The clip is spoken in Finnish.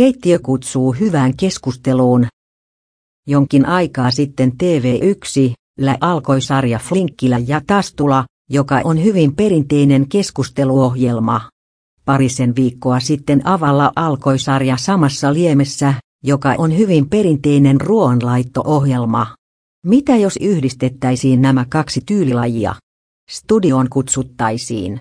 Keittiö kutsuu hyvään keskusteluun. Jonkin aikaa sitten TV1 lä alkoi sarja Flinkkilä ja Tastula, joka on hyvin perinteinen keskusteluohjelma. Parisen viikkoa sitten Avalla alkoi sarja Samassa liemessä, joka on hyvin perinteinen ruoanlaitto-ohjelma. Mitä jos yhdistettäisiin nämä kaksi tyylilajia? Studioon kutsuttaisiin